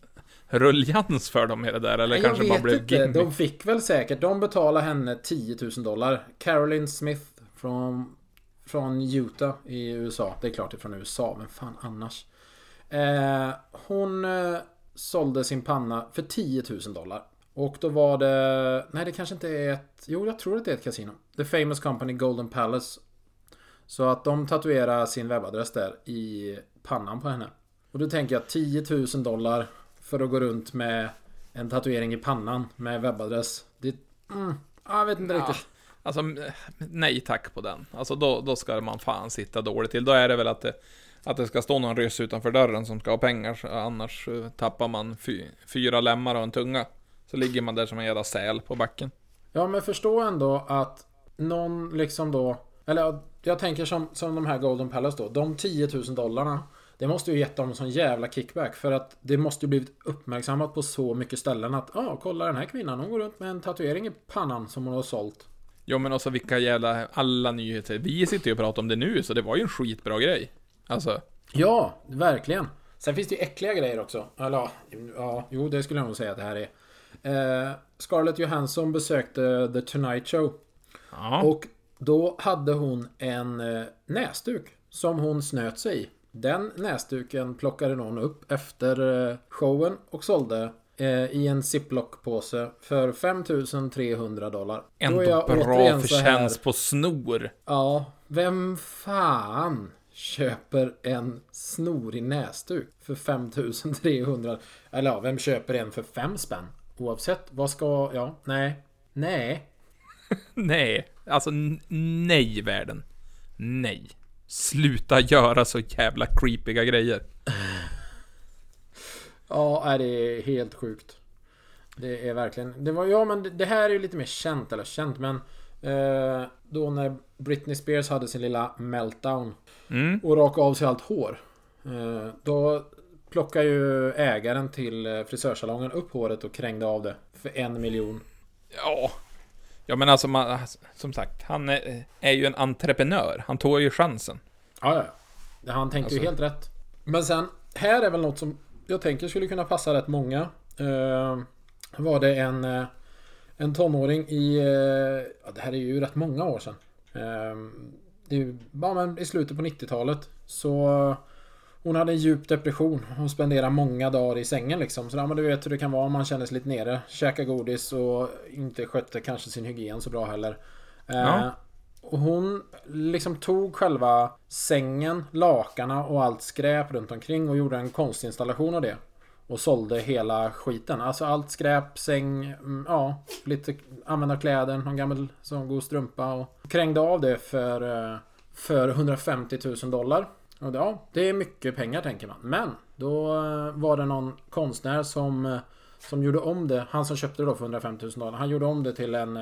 ruljans för dem i det där? Eller Nej, kanske jag bara vet blev inte. gimmick? De fick väl säkert, de betalade henne 10 000 dollar. Caroline Smith från, från Utah i USA. Det är klart det är från USA, men fan annars. Eh, hon eh, sålde sin panna för 10 000 dollar. Och då var det... Nej, det kanske inte är ett... Jo, jag tror att det är ett kasino. The Famous Company Golden Palace. Så att de tatuerar sin webbadress där i pannan på henne. Och då tänker jag 10 000 dollar för att gå runt med en tatuering i pannan med webbadress. Det... Mm, jag vet inte Ja. riktigt. Alltså, nej tack på den. Alltså då, då ska man fan sitta dåligt till. Då är det väl att det, att det ska stå någon ryss utanför dörren som ska ha pengar. Annars eh, tappar man fy, fyra lemmar och en tunga. Så ligger man där som en jävla säl på backen. Ja, men förstå ändå att någon liksom då... Eller ja, jag tänker som, som de här Golden Palace då. De 10 000 dollarna. Det måste ju gett dem en sån jävla kickback. För att det måste ju blivit uppmärksammat på så mycket ställen att ja, ah, kolla den här kvinnan. Hon går runt med en tatuering i pannan som hon har sålt. Jo men också vilka jävla, alla nyheter. Vi sitter ju och pratar om det nu, så det var ju en skitbra grej. Alltså, Ja, verkligen. Sen finns det ju äckliga grejer också. Eller ja, jo det skulle jag nog säga att det här är. Eh, Scarlett Johansson besökte The Tonight Show. ja. Och då hade hon en eh, näsduk som hon snöt sig i. Den näsduken plockade någon upp efter eh, showen och sålde eh, i en ziplock-påse för 5300 dollar. Då är Ändå jag bra här, förtjänst på snor. Ja, vem fan köper en snorig näsduk för 5300? Eller ja, vem köper en för 5 spänn? Oavsett, vad ska... Ja, nej. Nej. Nej, alltså nej världen. Nej. Sluta göra så jävla creepiga grejer. Ja, är det är helt sjukt. Det är verkligen... Det var, ja, men det- det här är ju lite mer känt, eller känt, men... Eh, då när Britney Spears hade sin lilla meltdown Mm. och rakade av sig allt hår. Eh, då plockade ju ägaren till eh, frisörsalongen upp håret och krängde av det för en miljon. Ja. Ja men alltså, man, som sagt, han är, är ju en entreprenör. Han tog ju chansen. Ja, ja. Han tänkte ju helt rätt. Men sen, här är väl något som jag tänker skulle kunna passa rätt många. Var det en, en tonåring i... Eh, ja, det här är ju rätt många år sedan. Eh, det är ju, ja, men i slutet på 90-talet. Så hon hade en djup depression. Hon spenderade många dagar i sängen liksom. Så ja, men du vet hur det kan vara om man känner sig lite nere. Käka godis och inte skötte kanske sin hygien så bra heller. Eh, Ja. och hon liksom tog själva sängen, lakarna och allt skräp runt omkring och gjorde en konstinstallation av det. Och sålde hela skiten. Alltså allt skräp, säng, mm, ja, lite använda kläder, någon gammal sån god strumpa och krängde av det för, eh, för 150 000 dollar. Och ja, det är mycket pengar tänker man. Men då eh, var det någon konstnär som, eh, som gjorde om det. Han som köpte det då för 150 000 dollar. Han gjorde om det till en,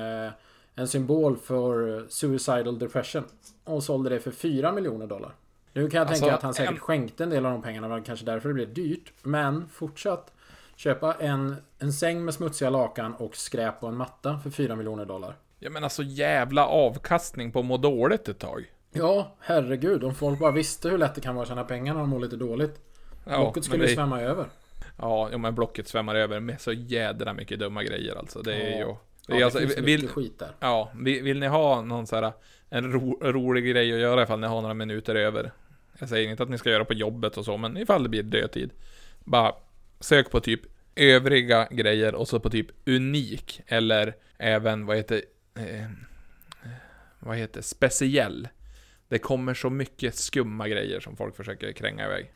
en symbol för suicidal depression. Och sålde det för 4 miljoner dollar. Nu kan jag Alltså, tänka att han säkert en- skänkte en del av de pengarna. var kanske därför det blev dyrt. Men fortsatt. Köpa en, en säng med smutsiga lakan och skräp och en matta för 4 miljoner dollar. Ja men alltså jävla avkastning på att må dåligt ett tag. Ja, herregud. Om folk bara visste hur lätt det kan vara att tjäna pengar när de mår lite dåligt. Ja, Blocket men skulle det, svämma över. ja, ja, men blocket svämmar över med så jädra mycket dumma grejer alltså. Det är Ja. ju... Det Ja, är det alltså, finns vill, mycket skit där. ja, vill, vill ni ha någon så här, en ro, rolig grej att göra ifall ni har några minuter över. Jag säger inte att ni ska göra på jobbet och så, men ifall det blir dödtid. Bara sök på typ övriga grejer och så på typ unik eller även vad heter eh, vad heter speciell. Det kommer så mycket skumma grejer som folk försöker kränga iväg.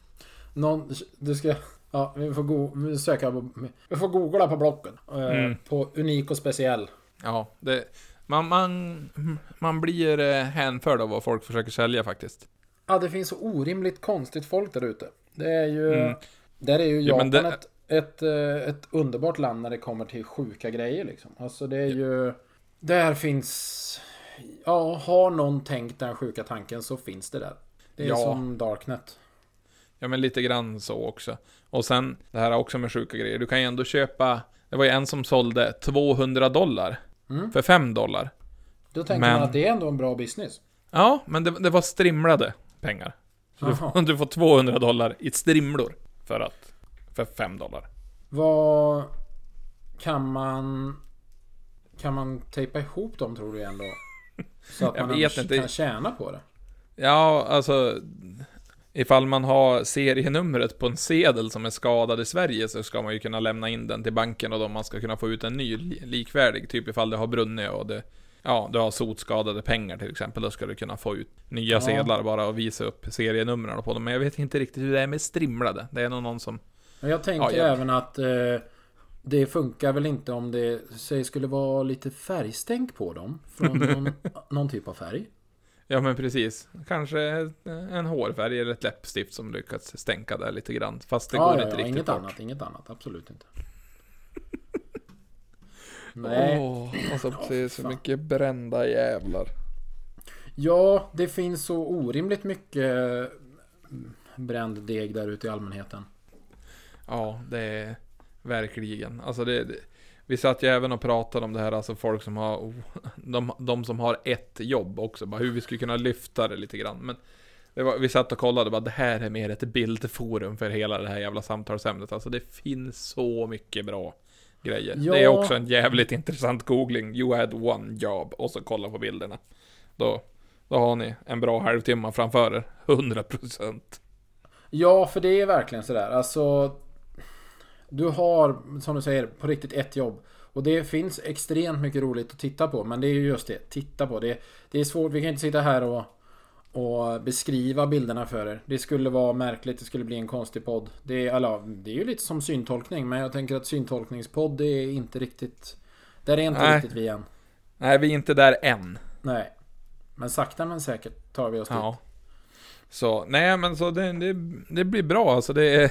Någon, du ska... Ja, vi får, go, vi söka på, vi får googla på blocken. Eh, Mm. På unik och speciell. Ja, det, man, man, man blir eh, hänförd av vad folk försöker sälja faktiskt. Ja, det finns så orimligt konstigt folk där ute. Det är ju... Mm. Där är ju Ja, Japan men det- ett, ett, eh, ett underbart land när det kommer till sjuka grejer liksom. Alltså det är ju... Där finns... Ja, har någon tänkt den sjuka tanken så finns det där. Det är Ja. som Darknet. Ja, men lite grann så också. Och sen, det här också med sjuka grejer. Du kan ju ändå köpa... Det var ju en som sålde 200 dollar. Mm. För 5 dollar. Då tänker Men- man att det är ändå en bra business. Ja, men det, det var strimlade pengar. Så du, får, du får 200 dollar i strimlor. För att... För 5 dollar. Vad kan man... Kan man tejpa ihop dem tror du ändå? Så att man inte. kan tjäna på det. Ja, alltså... Ifall man har serienumret på en sedel som är skadad i Sverige så ska man ju kunna lämna in den till banken och då man ska kunna få ut en ny li- likvärdig. Typ ifall det har brunnit och det... Ja, du har sotskadade pengar till exempel. Då ska du kunna få ut nya Ja. sedlar bara och visa upp serienumren på dem. Men jag vet inte riktigt hur det är med strimlade. Det är nog någon som... Men jag tänker Ja, även att... Eh, Det funkar väl inte om det säg, skulle vara lite färgstänk på dem. Från någon, någon typ av färg. Ja men precis. Kanske en hårfärg eller ett läppstift som lyckats stänka där lite grann. Fast det ja, går ja, inte ja, riktigt inget bort. annat, inget annat. Absolut inte. Nej. Åh, alltså precis. Så mycket brända jävlar. Ja, det finns så orimligt mycket mm, bränd deg där ute i allmänheten. Ja, det är verkligen. Alltså det, det vi satt ju även och pratade om det här, alltså folk som har, oh, de, de som har ett jobb också, bara hur vi skulle kunna lyfta det lite grann. Men det var, vi satt och kollade, bara det här är mer ett bildforum för hela det här jävla samtalsämnet. Alltså det finns så mycket bra grejer. Ja. Det är också en jävligt intressant googling. You had one job, och så kolla på bilderna. Då, då har ni en bra halvtimme framför er, 100%. Ja, för det är verkligen sådär. Alltså... Du har, som du säger, på riktigt ett jobb. Och det finns extremt mycket roligt att titta på. Men det är ju just det, titta på. Det, det är svårt, vi kan inte sitta här och, och beskriva bilderna för er. Det skulle vara märkligt, det skulle bli en konstig podd. Det är, alla, det är ju lite som syntolkning, men jag tänker att syntolkningspodd det är inte riktigt... Där är inte Nej. riktigt vi än. Nej, vi är inte där än. Nej. Men sakta men säkert tar vi oss dit. Ja. Så, nej men så det, det, det blir bra alltså. Det, är,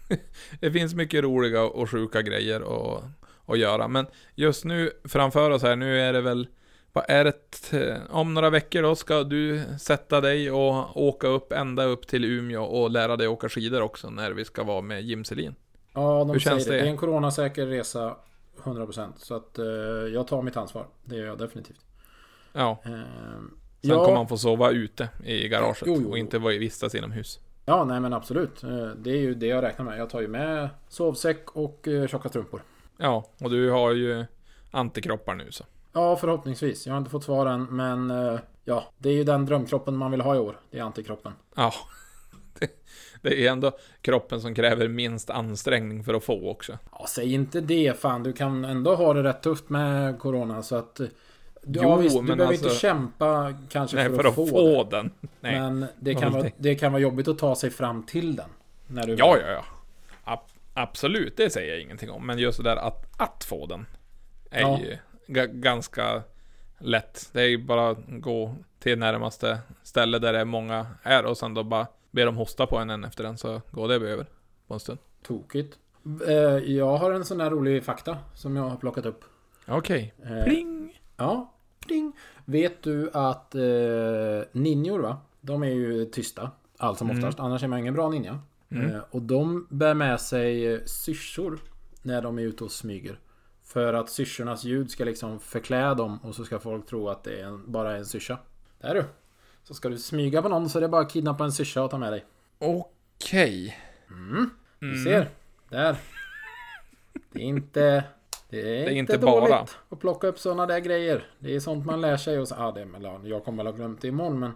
det finns mycket roliga och sjuka grejer att, att göra. Men just nu framför oss här, nu är det väl, vad är det, om några veckor då ska du sätta dig och åka upp ända upp till Umeå och lära dig åka skidor också när vi ska vara med Jim Selin. Ja, de Hur säger det. det? Det är en coronasäker resa 100% Så att eh, jag tar mitt ansvar. Det gör jag definitivt. Ja, Eh, sen ja, kommer man få sova ute i garaget Jo, jo, och jo. inte vara vistas inomhus. ja, nej men absolut. Eh, det är ju det jag räknar med. Jag tar ju med sovsäck och eh, tjocka strumpor. Ja, och du har ju antikroppar nu så. Ja, förhoppningsvis. Jag har inte fått svar än, men eh, ja, det är ju den drömkroppen man vill ha i år. Det är antikroppen. Ja. Det, det är ändå kroppen som kräver minst ansträngning för att få också. Ja, säg inte det fan. Du kan ändå ha det rätt tufft med Corona, så att... eh, Ja, Jo, visst, du behöver alltså- inte kämpa kanske Nej, för, att, få, det. den. Nej. Men det kan, vill vara, det? kan vara jobbigt att ta sig fram till den. När du Ja, ja, ja. Ab- absolut, det säger jag ingenting om. Men just det där att, att få den är Ja. ju ga- ganska lätt. Det är ju bara att gå till närmaste ställe där det är många är och sen då bara be dem hosta på en, en efter den så går det över på en stund. Tokigt. Eh, Jag har en sån där rolig fakta som jag har plockat upp. Okej. Eh, Pling! Ja, pling. Vet du att eh, ninjor va? De är ju tysta. Allt som Mm. oftast. Annars är man ingen bra ninja. Mm. Eh, och de bär med sig syrsor när de är ute och smyger. För att syrsornas ljud ska liksom förklä dem och så ska folk tro att det är en, bara är en syrsa. Där du. Så ska du smyga på någon så är det bara att kidnappa en syrsa och ta med dig. Okej. Mm. Du Mm. ser. Där. Det är inte... Det är, är inte, inte bara. dåligt att plocka upp sådana där grejer. Det är sånt man lär sig och så... Ja, det, eller, jag kommer väl ha glömt det imorgon men...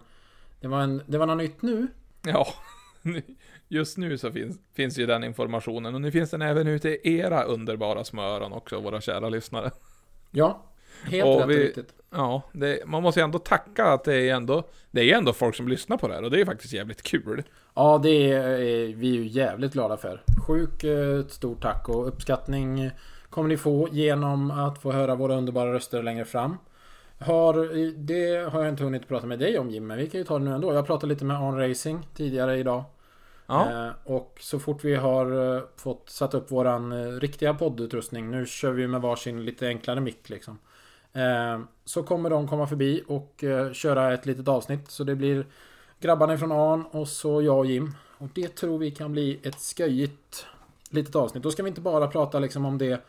Det var, en, det var något nytt nu. Ja, just nu så finns, finns ju den informationen och nu finns den även ute i era underbara små öron också, våra kära lyssnare. Ja. Helt Och rätt vi- riktigt. Ja, det, man måste ju ändå tacka att det är ändå, det är ändå folk som lyssnar på det här och det är faktiskt jävligt kul. Ja, det är är vi ju jävligt glada för. Sjukt eh, stort tack och uppskattning kommer ni få genom att få höra våra underbara röster längre fram. Har, det har jag inte hunnit prata med dig om Jim, men vi kan ju ta det nu ändå. Jag pratade lite med On Racing tidigare idag. Ja, Eh, och så fort vi har eh, fått satt upp våran eh, riktiga poddutrustning. Nu kör vi med varsin lite enklare mick liksom. Så kommer de komma förbi och köra ett litet avsnitt. Så det blir grabbarna från Arn och så jag och Jim. Och det tror vi kan bli ett sköjigt litet avsnitt. Då ska vi inte bara prata liksom om det,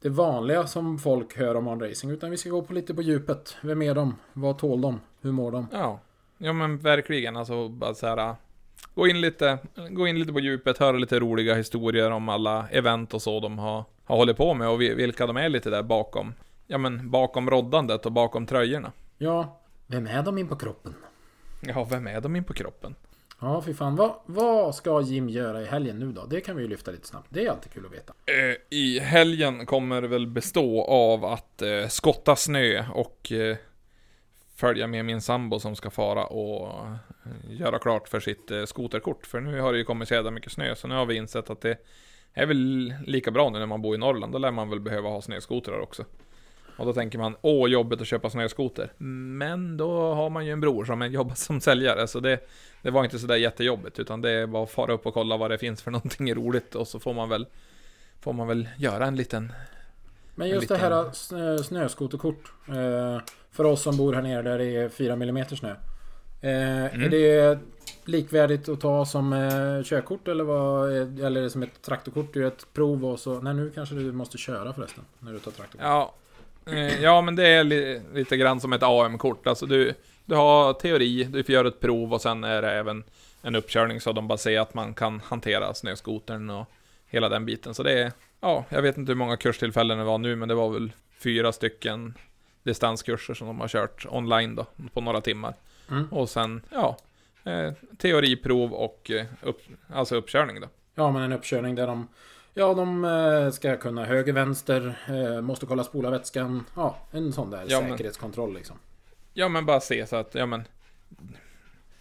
det vanliga som folk hör om On Racing. Utan vi ska gå på lite på djupet. Vem är de? Vad tål de? Hur mår de? ja. Ja men verkligen, alltså bara så här. Gå in lite, gå in lite på djupet, höra lite roliga historier om alla event och så de har, har hållit på med och vi- vilka de är lite där bakom. Ja men bakom roddandet och bakom tröjorna. Ja, vem är de in på kroppen? Ja, vem är de in på kroppen? Ja, fy fan. Vad, vad ska Jim göra i helgen nu då? Det kan vi ju lyfta lite snabbt. Det är alltid kul att veta. Eh, I helgen kommer det väl bestå av att eh, skotta snö och eh, följa med min sambo som ska fara och eh, göra klart för sitt eh, skoterkort. För nu har det ju kommit så jävla mycket snö, så nu har vi insett att det, är väl lika bra nu när man bor i Norrland. Då lär man väl behöva ha snöskotrar också. Och då tänker man, åh jobbigt att köpa snöskoter. Men då har man ju en bror som jobbar som säljare, så det, det var inte sådär jättejobbigt. Utan det var att fara upp och kolla vad det finns för någonting roligt och så får man väl, får man väl göra en liten men just det liten- här snö, snöskoterkort. Eh, för oss som bor här nere där det är 4 mm snö. Eh, Är Mm. det likvärdigt att ta som eh, körkort eller vad? är- Eller är det som ett traktorkort? Du gör ett prov och så... Nej nu kanske du måste köra förresten. När du tar traktorkort. Ja, eh, ja men det är li, lite grann som ett AM-kort. Alltså du, du har teori, du får göra ett prov och sen är det även en uppkörning så de bara ser att man kan hantera snöskotern och hela den biten. Så det är, ja, jag vet inte hur många kurstillfällen det var nu, men det var väl fyra stycken distanskurser som de har kört online då, på några timmar. Mm. Och sen, ja, eh, teoriprov och eh, upp, alltså uppkörning då. Ja men en uppkörning där de... Ja de eh, ska kunna höger, vänster, måste kolla spolarvätskan. Ja, en sån där Ja, men- säkerhetskontroll liksom. Ja men bara se så att, ja men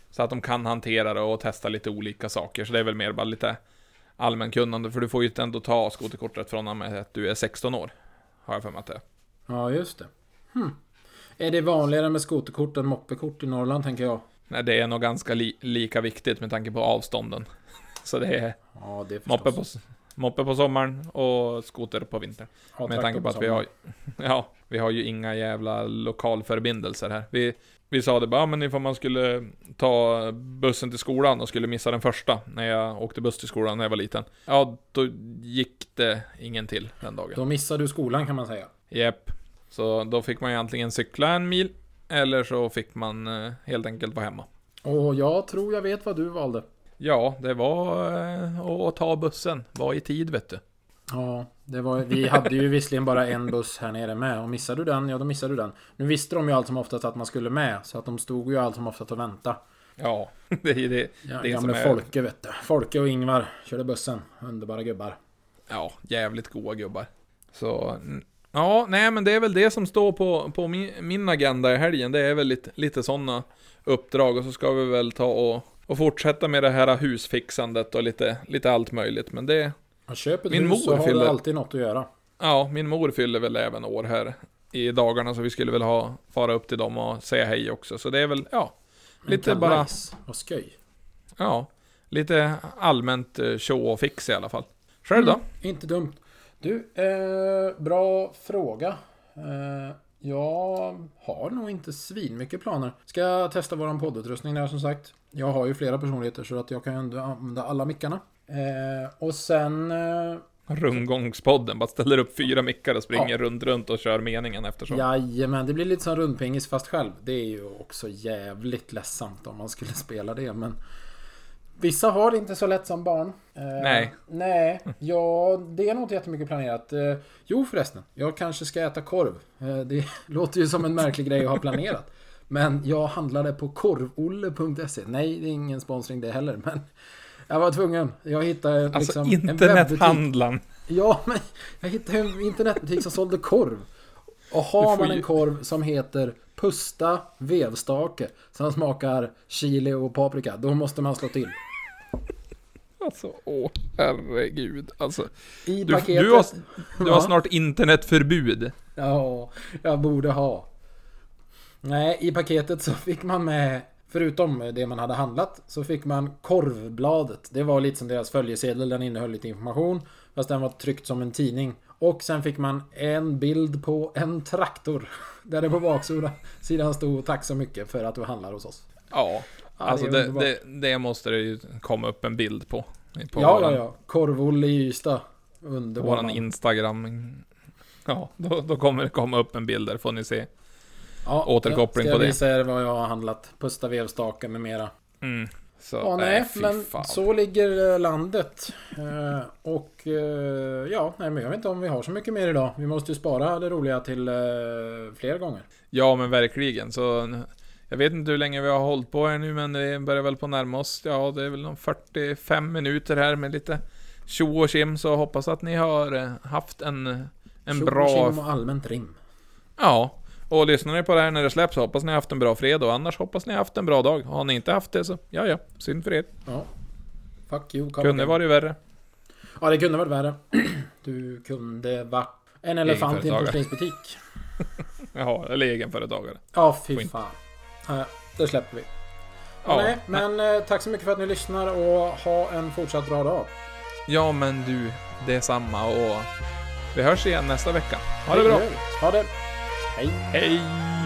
Så att de kan hantera det och testa lite olika saker. Så det är väl mer bara lite allmänkunnande. För du får ju ändå ta skoterkortet från och med att du är 16 år. Har jag för mig att det är. Ja just det. Hm. Är det vanligare med skoterkort än moppekort i Norrland tänker jag? Nej, det är nog ganska li lika viktigt med tanke på avstånden. Så det är Ja det förstås. moppe på, moppe på sommaren och skoter på vintern. Ja, Med tanke på att vi har, ja, vi har ju inga jävla lokalförbindelser här. Vi, vi sa det bara, "Ja, men ifall man skulle ta bussen till skolan och skulle missa den första, när jag åkte buss till skolan när jag var liten. Ja, då gick det ingen till den dagen. Då missar du skolan kan man säga. Japp. Så då fick man ju antingen cykla en mil, eller så fick man eh, helt enkelt vara hemma. Och jag tror jag vet vad du valde. Ja, det var eh, att ta bussen. Var i tid, vet du. Ja, det var, vi hade ju visserligen bara en buss här nere med och missade du den, ja då missade du den. Nu visste de ju allt som oftast att man skulle med, så att de stod ju allt som oftast och väntade. Ja, det är det. Ja, Det gamle är- Folke vet du. Folke och Ingvar körde bussen. Underbara gubbar. Ja, jävligt goa gubbar. Så, ja, nej men det är väl det som står på, på min, min agenda i helgen. Det är väl lite, lite sådana uppdrag och så ska vi väl ta och, och fortsätta med det här husfixandet och lite, lite allt möjligt. Men det, Och köper Min hus mor så har fyller- du alltid något att göra. ja, min mor fyller väl även år här i dagarna så vi skulle väl ha, fara upp till dem och säga hej också. Så det är väl, ja, Lite bara- kalas och skoj. ja, lite allmänt eh, show och fix i alla fall. Själv då? Mm, inte dumt. Du, eh, bra fråga. Eh, jag har nog inte svinmycket planer. Ska testa våran poddutrustning där som sagt. Jag har ju flera personligheter så att jag kan ju ändå använda alla mickarna. Eh, och sen... Eh, Rundgångspodden, bara ställer upp fyra mickar och springer Ja. runt, runt och kör meningen eftersom. Jajamän, det blir lite som rundpingis fast själv. Det är ju också jävligt ledsamt om man skulle spela det men... Vissa har det inte så lätt som barn. Eh, Nej. Nej, ja, det är nog inte jättemycket planerat. Eh, jo förresten, jag kanske ska äta korv. Eh, det låter ju som en märklig grej att ha planerat. Men jag handlade på korvolle.se. Nej, det är ingen sponsring det heller, men... Jag var tvungen. Jag hittade Alltså liksom en internethandlaren. Ja, men jag hittade en internetbutik som sålde korv. Och har man en korv som heter Pusta vevstake som smakar chili och paprika, då måste man slå till. Alltså, åh herregud. Alltså, I du, paketet... du, har, du har snart internetförbud. Ja, jag borde ha. Nej, i paketet så fick man med, förutom det man hade handlat, så fick man korvbladet. Det var lite som deras följesedel, den innehöll lite information. Fast den var tryckt som en tidning. Och sen fick man en bild på en traktor. Där det på baksidan sidan stod tack så mycket för att du handlar hos oss. Ja, alltså det det, det, måste det ju komma upp en bild på. På ja, våran, ja, ja. Korvolle i Ystad. Underbar våran. Instagram. Ja, då, då kommer det komma upp en bild där, får ni se. Ja, återkoppling ska på jag det. visa er vad jag har handlat. Pusta vevstake med mera. Mm. Så, Ja, nej, fy men fan. så ligger eh, landet. Eh, och eh, ja, nej, men jag vet inte om vi har så mycket mer idag. Vi måste ju spara det roliga till eh, fler gånger. Ja, men verkligen. Så jag vet inte hur länge vi har hållit på här nu, men det börjar väl på närma oss. Ja, det är väl någon 45 minuter här med lite tjo och tjim, så hoppas att ni har eh, haft en, en Tjo, bra... tjim och allmänt rim. Ja. Och lyssnar ni på det här när det släpps, hoppas ni haft en bra fredag, och annars hoppas ni haft en bra dag. Har ni inte haft det så, ja ja, synd för er. Ja. Fuck you, Kunde varit värre. Ja, det kunde varit värre. Du kunde varit en elefant i en porslinsbutik. Jaha, eller egenföretagare. Ja, fy fan. Ja, det släpper vi. Ja, Nej, men eh, tack så mycket för att ni lyssnar och ha en fortsatt bra dag. ja, men du, det är samma och vi hörs igen nästa vecka. Ha det bra. Ha det. Hej. Hej!